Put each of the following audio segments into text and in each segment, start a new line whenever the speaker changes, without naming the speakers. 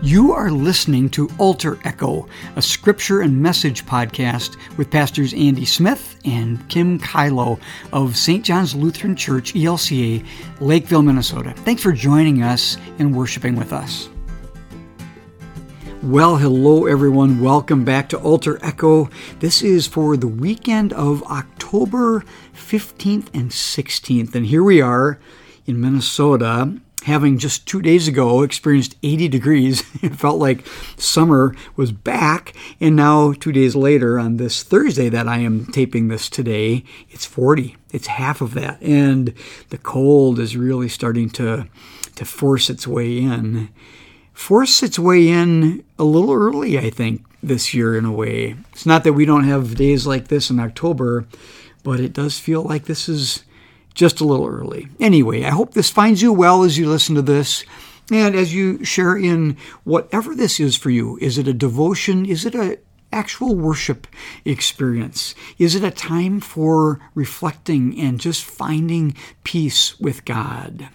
You are listening to Altar Echo, a scripture and message podcast with Pastors Andy Smith and Kim Kylo of St. John's Lutheran Church, ELCA, Lakeville, Minnesota. Thanks for joining us and worshiping with us. Well, hello everyone. Welcome back to Altar Echo. This is for the weekend of October 15th and 16th. And here we are in Minnesota having just two days ago experienced 80 degrees. It felt like summer was back. And now, two days later, on this Thursday that I am taping this today, it's 40. It's half of that. And the cold is really starting to, to force its way in. Force its way in a little early, I think, this year in a way. It's not that we don't have days like this in October, but it does feel like this is just a little early. Anyway, I hope this finds you well as you listen to this. And as you share in whatever this is for you, is it a devotion? Is it a actual worship experience? Is it a time for reflecting and just finding peace with God?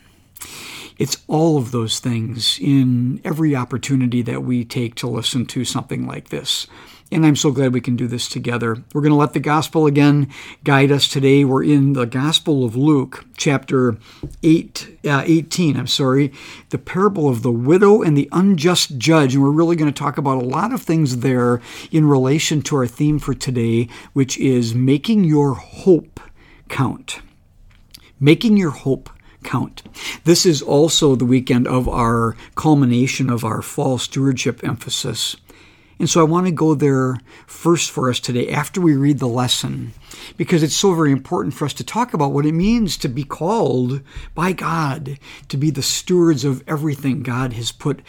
It's all of those things in every opportunity that we take to listen to something like this. And I'm so glad we can do this together. We're going to let the gospel again guide us today. We're in the Gospel of Luke, chapter 8, uh, 18, I'm sorry, the parable of the widow and the unjust judge. And we're really going to talk about a lot of things there in relation to our theme for today, which is making your hope count. Making your hope count. This is also the weekend of our culmination of our fall stewardship emphasis. And so I want to go there first for us today after we read the lesson because it's so very important for us to talk about what it means to be called by God, to be the stewards of everything God has put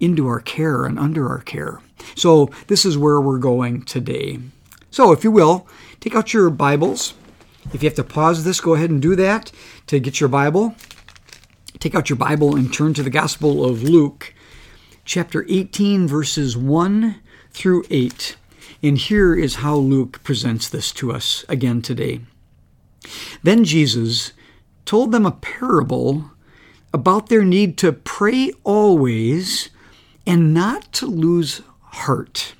into our care and under our care. So this is where we're going today. So if you will, take out your Bibles. If you have to pause this, go ahead and do that to get your Bible. Take out your Bible and turn to the Gospel of Luke, chapter 18, verses 1 through 8. And here is how Luke presents this to us again today. Then Jesus told them a parable about their need to pray always and not to lose heart.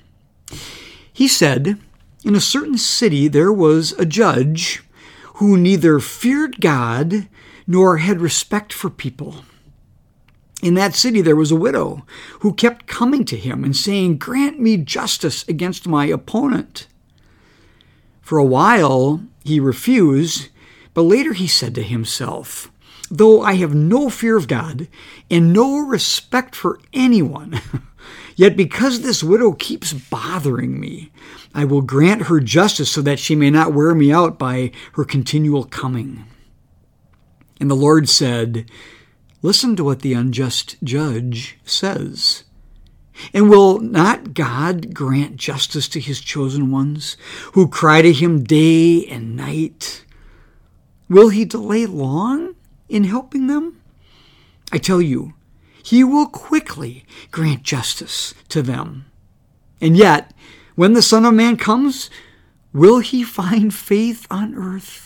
He said, In a certain city there was a judge who neither feared God nor had respect for people. In that city, there was a widow who kept coming to him and saying, Grant me justice against my opponent. For a while, he refused, but later he said to himself, Though I have no fear of God and no respect for anyone, yet because this widow keeps bothering me, I will grant her justice so that she may not wear me out by her continual coming. And the Lord said, Listen to what the unjust judge says. And will not God grant justice to his chosen ones who cry to him day and night? Will he delay long in helping them? I tell you, he will quickly grant justice to them. And yet, when the Son of Man comes, will he find faith on earth?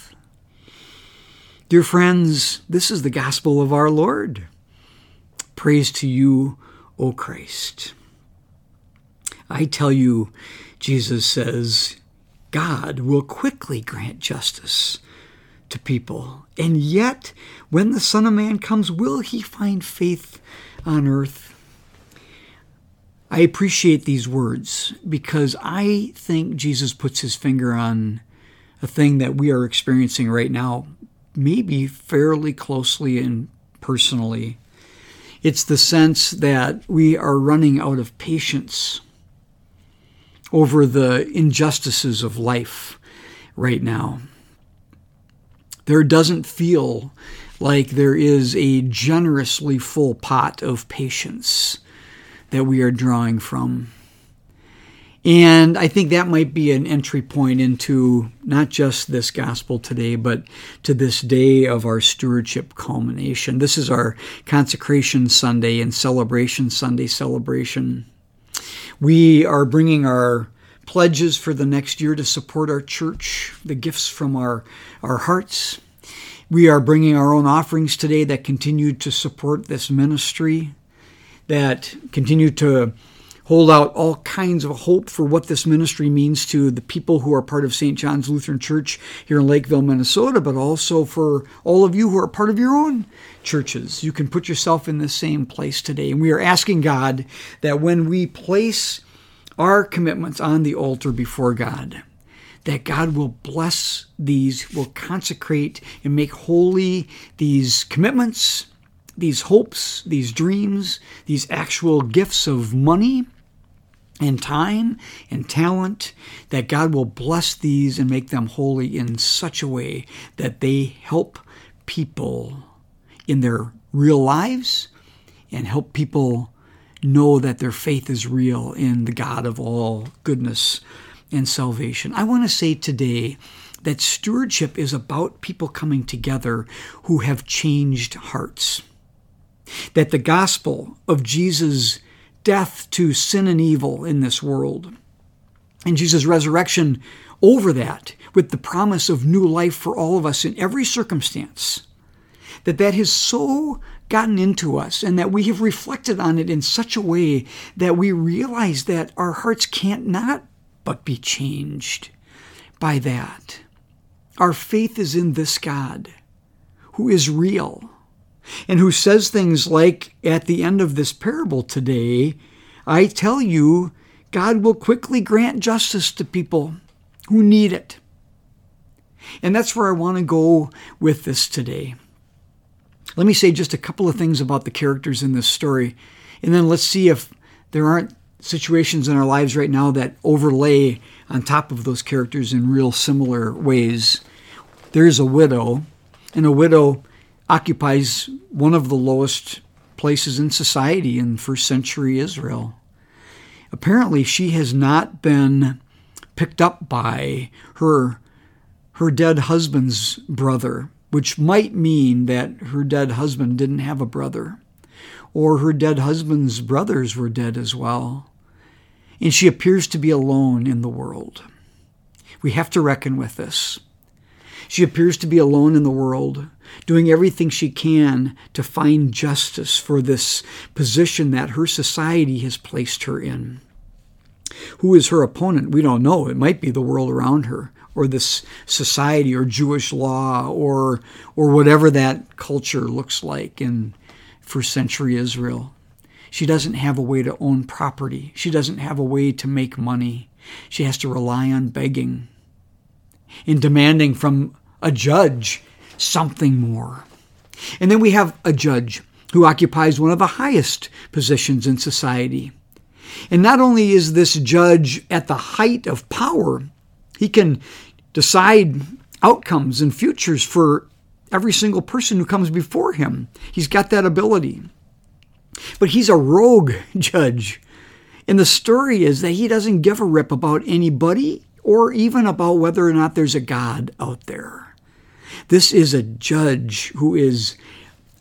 Dear friends, this is the gospel of our Lord. Praise to you, O Christ. I tell you, Jesus says, God will quickly grant justice to people. And yet, when the Son of Man comes, will he find faith on earth? I appreciate these words because I think Jesus puts his finger on a thing that we are experiencing right now maybe fairly closely and personally. It's the sense that we are running out of patience over the injustices of life right now. There doesn't feel like there is a generously full pot of patience that we are drawing from. And I think that might be an entry point into not just this gospel today, but to this day of our stewardship culmination. This is our consecration Sunday and celebration Sunday celebration. We are bringing our pledges for the next year to support our church, the gifts from our, our hearts. We are bringing our own offerings today that continue to support this ministry that continue to hold out all kinds of hope for what this ministry means to the people who are part of St. John's Lutheran Church here in Lakeville, Minnesota, but also for all of you who are part of your own churches. You can put yourself in the same place today. And we are asking God that when we place our commitments on the altar before God, that God will bless these, will consecrate and make holy these commitments, these hopes, these dreams, these actual gifts of money and time and talent, that God will bless these and make them holy in such a way that they help people in their real lives and help people know that their faith is real in the God of all goodness and salvation. I want to say today that stewardship is about people coming together who have changed hearts. That the gospel of Jesus' death to sin and evil in this world. And Jesus' resurrection over that with the promise of new life for all of us in every circumstance. That that has so gotten into us and that we have reflected on it in such a way that we realize that our hearts can't not but be changed by that. Our faith is in this God who is real and who says things like at the end of this parable today, I tell you, God will quickly grant justice to people who need it. And that's where I want to go with this today. Let me say just a couple of things about the characters in this story, and then let's see if there aren't situations in our lives right now that overlay on top of those characters in real similar ways. There's a widow, and a widow occupies one of the lowest places in society in first century Israel. Apparently, she has not been picked up by her her dead husband's brother, which might mean that her dead husband didn't have a brother, or her dead husband's brothers were dead as well. And she appears to be alone in the world. We have to reckon with this. She appears to be alone in the world, doing everything she can to find justice for this position that her society has placed her in. Who is her opponent? We don't know. It might be the world around her, or this society, or Jewish law, or or whatever that culture looks like in first century Israel. She doesn't have a way to own property. She doesn't have a way to make money. She has to rely on begging in demanding from a judge something more. And then we have a judge who occupies one of the highest positions in society. And not only is this judge at the height of power, he can decide outcomes and futures for every single person who comes before him. He's got that ability. But he's a rogue judge. And the story is that he doesn't give a rip about anybody or even about whether or not there's a God out there. This is a judge who is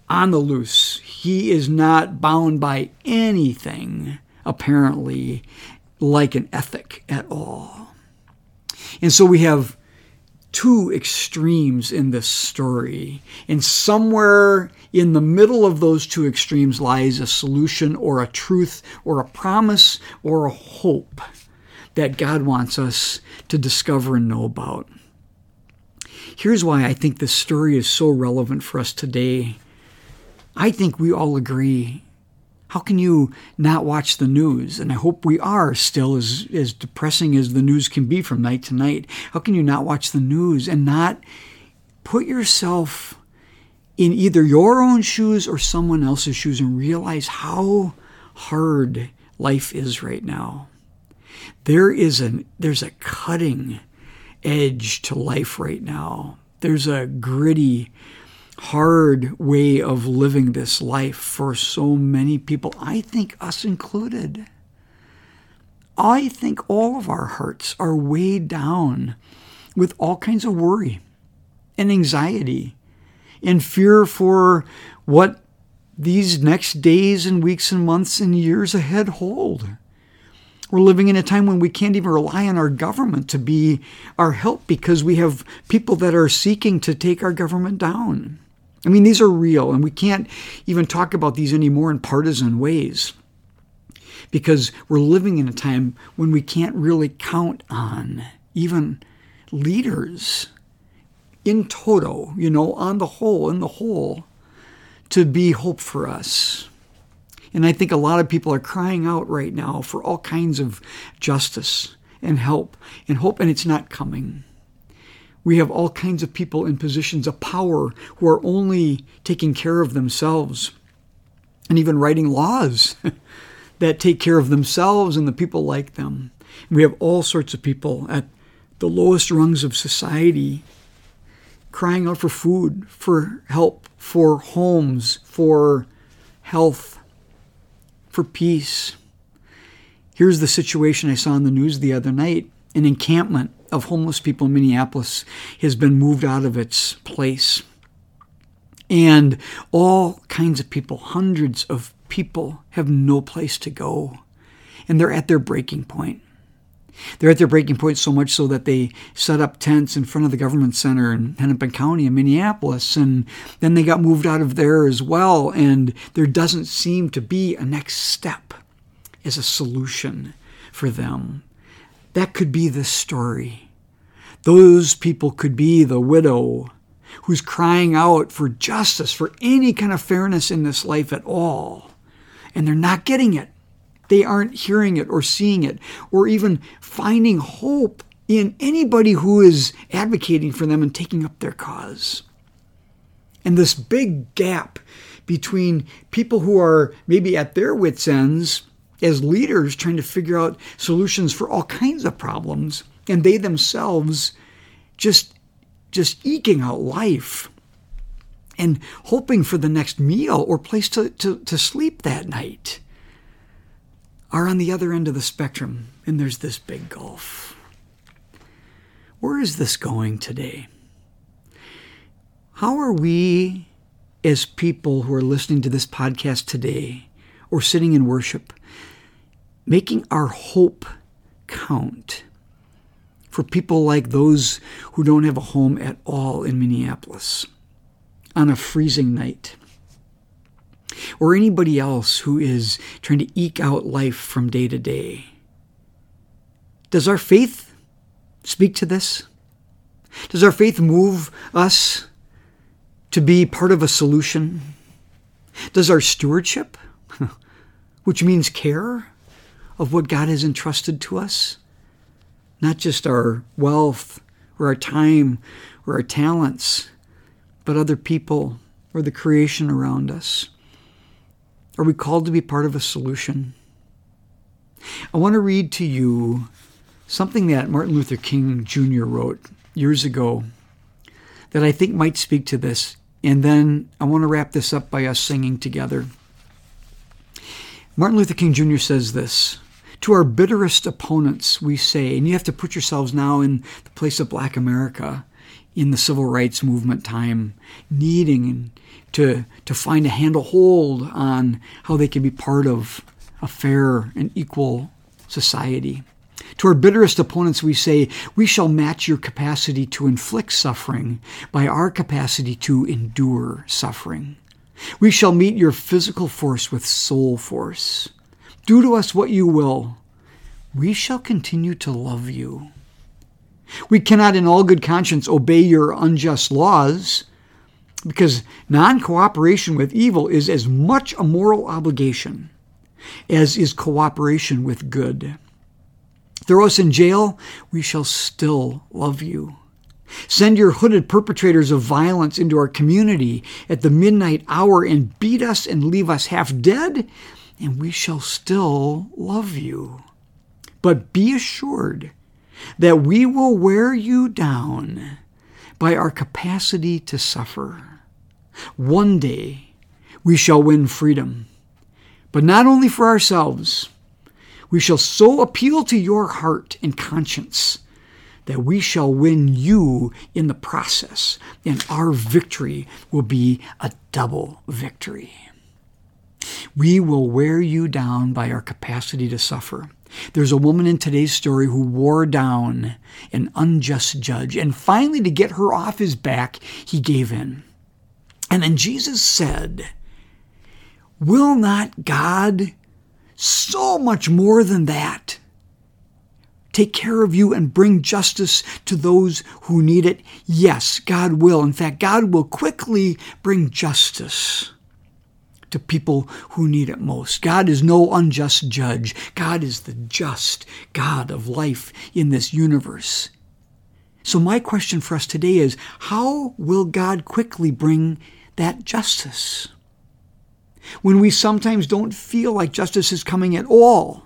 on the loose. He is not bound by anything, apparently, like an ethic at all. And so we have two extremes in this story. And somewhere in the middle of those two extremes lies a solution or a truth or a promise or a hope that God wants us to discover and know about. Here's why I think this story is so relevant for us today. I think we all agree. How can you not watch the news? And I hope we are still as, as depressing as the news can be from night to night. How can you not watch the news and not put yourself in either your own shoes or someone else's shoes and realize how hard life is right now? There is a there's a cutting edge to life right now. There's a gritty, hard way of living this life for so many people, I think us included. I think all of our hearts are weighed down with all kinds of worry and anxiety and fear for what these next days and weeks and months and years ahead hold. We're living in a time when we can't even rely on our government to be our help because we have people that are seeking to take our government down. I mean, these are real, and we can't even talk about these anymore in partisan ways because we're living in a time when we can't really count on even leaders in toto, you know, on the whole, in the whole, to be hope for us. And I think a lot of people are crying out right now for all kinds of justice and help and hope, and it's not coming. We have all kinds of people in positions of power who are only taking care of themselves and even writing laws that take care of themselves and the people like them. We have all sorts of people at the lowest rungs of society crying out for food, for help, for homes, for health, for peace. Here's the situation I saw in the news the other night an encampment of homeless people in Minneapolis has been moved out of its place. And all kinds of people, hundreds of people, have no place to go. And they're at their breaking point. They're at their breaking point so much so that they set up tents in front of the government center in Hennepin County in Minneapolis. And then they got moved out of there as well. And there doesn't seem to be a next step as a solution for them. That could be the story. Those people could be the widow who's crying out for justice, for any kind of fairness in this life at all. And they're not getting it. They aren't hearing it or seeing it or even finding hope in anybody who is advocating for them and taking up their cause. And this big gap between people who are maybe at their wits' ends as leaders trying to figure out solutions for all kinds of problems, and they themselves just just eking out life and hoping for the next meal or place to, to, to sleep that night are on the other end of the spectrum, and there's this big gulf. Where is this going today? How are we, as people who are listening to this podcast today or sitting in worship, making our hope count for people like those who don't have a home at all in Minneapolis on a freezing night? Or anybody else who is trying to eke out life from day to day. Does our faith speak to this? Does our faith move us to be part of a solution? Does our stewardship, which means care of what God has entrusted to us, not just our wealth or our time or our talents, but other people or the creation around us, are we called to be part of a solution? I want to read to you something that Martin Luther King Jr. wrote years ago that I think might speak to this. And then I want to wrap this up by us singing together. Martin Luther King Jr. says this To our bitterest opponents, we say, and you have to put yourselves now in the place of black America in the civil rights movement time, needing to, to find a handle hold on how they can be part of a fair and equal society. To our bitterest opponents, we say, We shall match your capacity to inflict suffering by our capacity to endure suffering. We shall meet your physical force with soul force. Do to us what you will. We shall continue to love you. We cannot, in all good conscience, obey your unjust laws because non cooperation with evil is as much a moral obligation as is cooperation with good. Throw us in jail, we shall still love you. Send your hooded perpetrators of violence into our community at the midnight hour and beat us and leave us half dead, and we shall still love you. But be assured that we will wear you down by our capacity to suffer. One day we shall win freedom, but not only for ourselves. We shall so appeal to your heart and conscience that we shall win you in the process, and our victory will be a double victory. We will wear you down by our capacity to suffer. There's a woman in today's story who wore down an unjust judge, and finally, to get her off his back, he gave in. And then Jesus said, Will not God so much more than that take care of you and bring justice to those who need it? Yes, God will. In fact, God will quickly bring justice to people who need it most. God is no unjust judge. God is the just God of life in this universe. So, my question for us today is how will God quickly bring that justice? When we sometimes don't feel like justice is coming at all,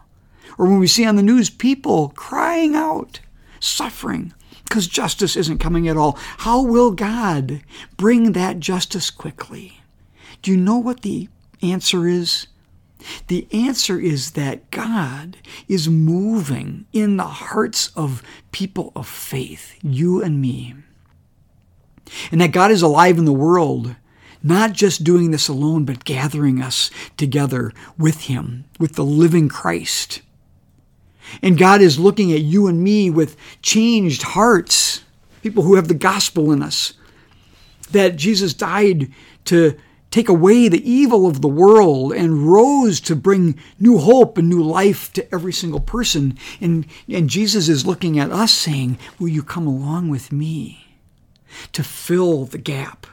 or when we see on the news people crying out, suffering because justice isn't coming at all, how will God bring that justice quickly? Do you know what the answer is? The answer is that God is moving in the hearts of people of faith, you and me. And that God is alive in the world, not just doing this alone, but gathering us together with Him, with the living Christ. And God is looking at you and me with changed hearts, people who have the gospel in us, that Jesus died to take away the evil of the world and rose to bring new hope and new life to every single person. And, and Jesus is looking at us saying, Will you come along with me to fill the gap,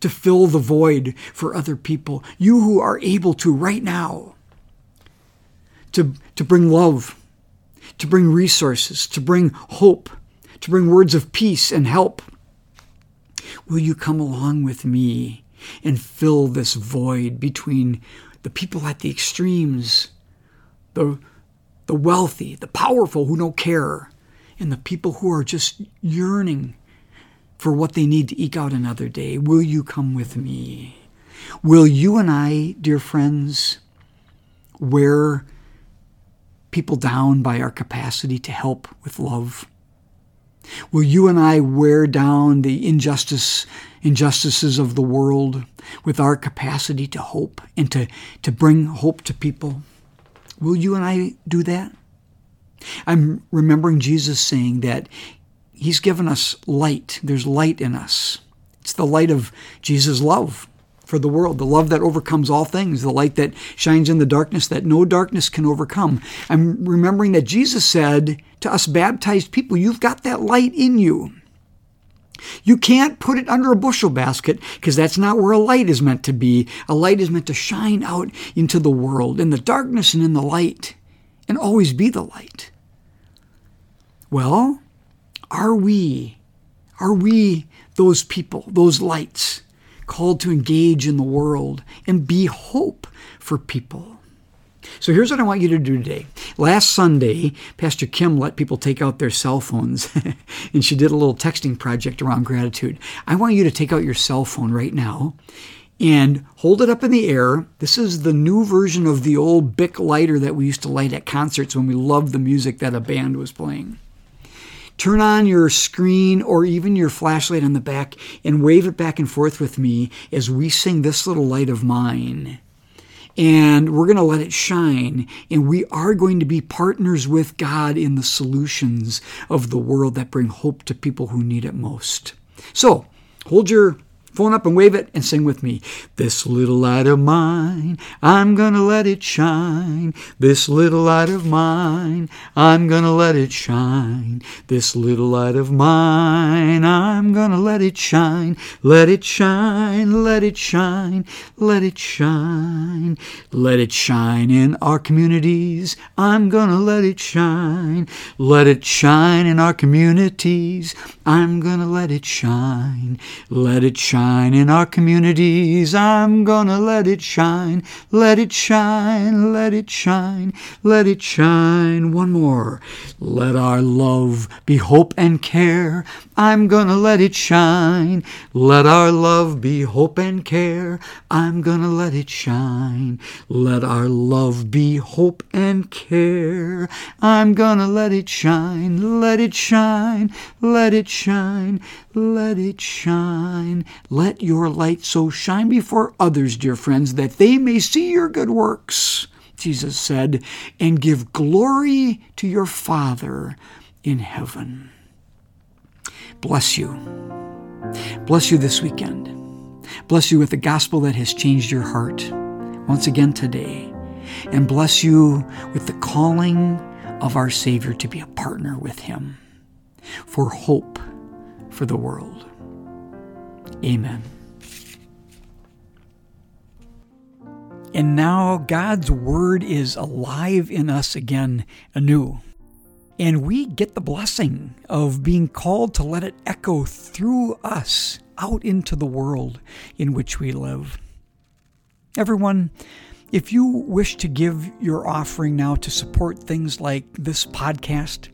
to fill the void for other people? You who are able to right now, to, to bring love, to bring resources, to bring hope, to bring words of peace and help. Will you come along with me and fill this void between the people at the extremes, the, the wealthy, the powerful who don't care, and the people who are just yearning for what they need to eke out another day. Will you come with me? Will you and I, dear friends, wear people down by our capacity to help with love? Will you and I wear down the injustice, injustices of the world with our capacity to hope and to, to bring hope to people? Will you and I do that? I'm remembering Jesus saying that He's given us light. There's light in us. It's the light of Jesus' love for the world, the love that overcomes all things, the light that shines in the darkness that no darkness can overcome. I'm remembering that Jesus said to us baptized people, You've got that light in you. You can't put it under a bushel basket because that's not where a light is meant to be. A light is meant to shine out into the world, in the darkness and in the light, and always be the light. Well, are we, are we those people, those lights? Called to engage in the world and be hope for people. So here's what I want you to do today. Last Sunday, Pastor Kim let people take out their cell phones and she did a little texting project around gratitude. I want you to take out your cell phone right now and hold it up in the air. This is the new version of the old Bic lighter that we used to light at concerts when we loved the music that a band was playing. Turn on your screen or even your flashlight on the back and wave it back and forth with me as we sing this little light of mine. And we're going to let it shine. And we are going to be partners with God in the solutions of the world that bring hope to people who need it most. So hold your phone up and wave it and sing with me. This little light of mine, I'm gonna let it shine. This little light of mine, I'm gonna let it shine. This little light of mine, I'm gonna let it shine. Let it shine, let it shine, let it shine. Let it shine in our communities. I'm gonna let it shine. Let it shine in our communities. I'm gonna let it shine. Let it shine in our communities. I'm gonna let it shine, let it shine, let it shine, let it shine. One more. Let our love be hope and care. I'm gonna let it shine. Let our love be hope and care. I'm gonna let it shine. Let our love be hope and care. I'm gonna let it shine. Let it shine. Let it shine. Let it shine. Let your light so shine before others, dear friends, that they may see your good works, Jesus said, and give glory to your Father in heaven. Bless you. Bless you this weekend. Bless you with the gospel that has changed your heart once again today. And bless you with the calling of our Savior to be a partner with Him for hope for the world. Amen. And now God's Word is alive in us again anew. And we get the blessing of being called to let it echo through us out into the world in which we live. Everyone, if you wish to give your offering now to support things like this podcast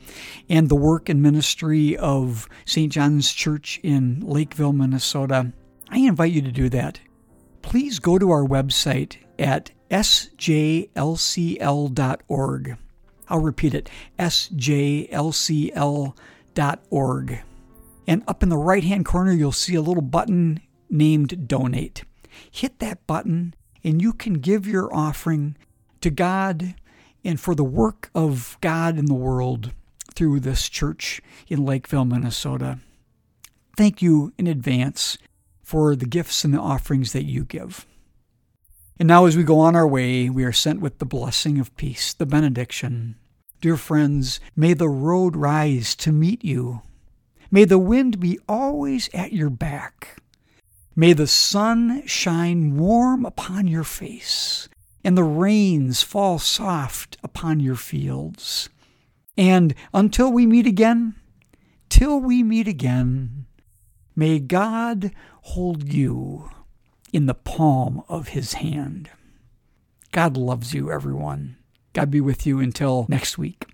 and the work and ministry of St. John's Church in Lakeville, Minnesota, I invite you to do that. Please go to our website at sjlcl.org. I'll repeat it sjlcl.org. And up in the right hand corner, you'll see a little button named Donate. Hit that button, and you can give your offering to God and for the work of God in the world through this church in Lakeville, Minnesota. Thank you in advance for the gifts and the offerings that you give. And now, as we go on our way, we are sent with the blessing of peace, the benediction. Dear friends, may the road rise to meet you. May the wind be always at your back. May the sun shine warm upon your face, and the rains fall soft upon your fields. And until we meet again, till we meet again, may God hold you in the palm of his hand. God loves you, everyone. God be with you until next week.